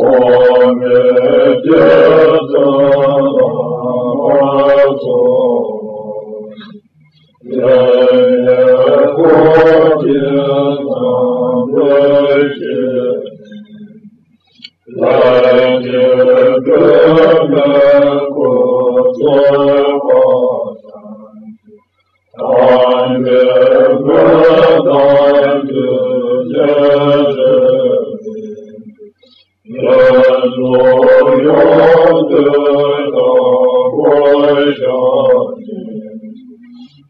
画面变得那么美，越过千山万水，再见那个故作夸张、贪恋和贪得的。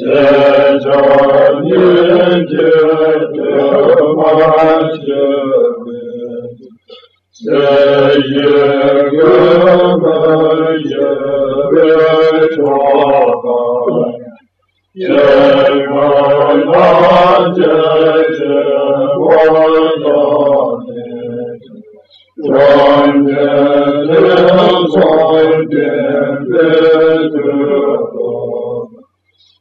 Wonder,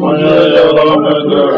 Maya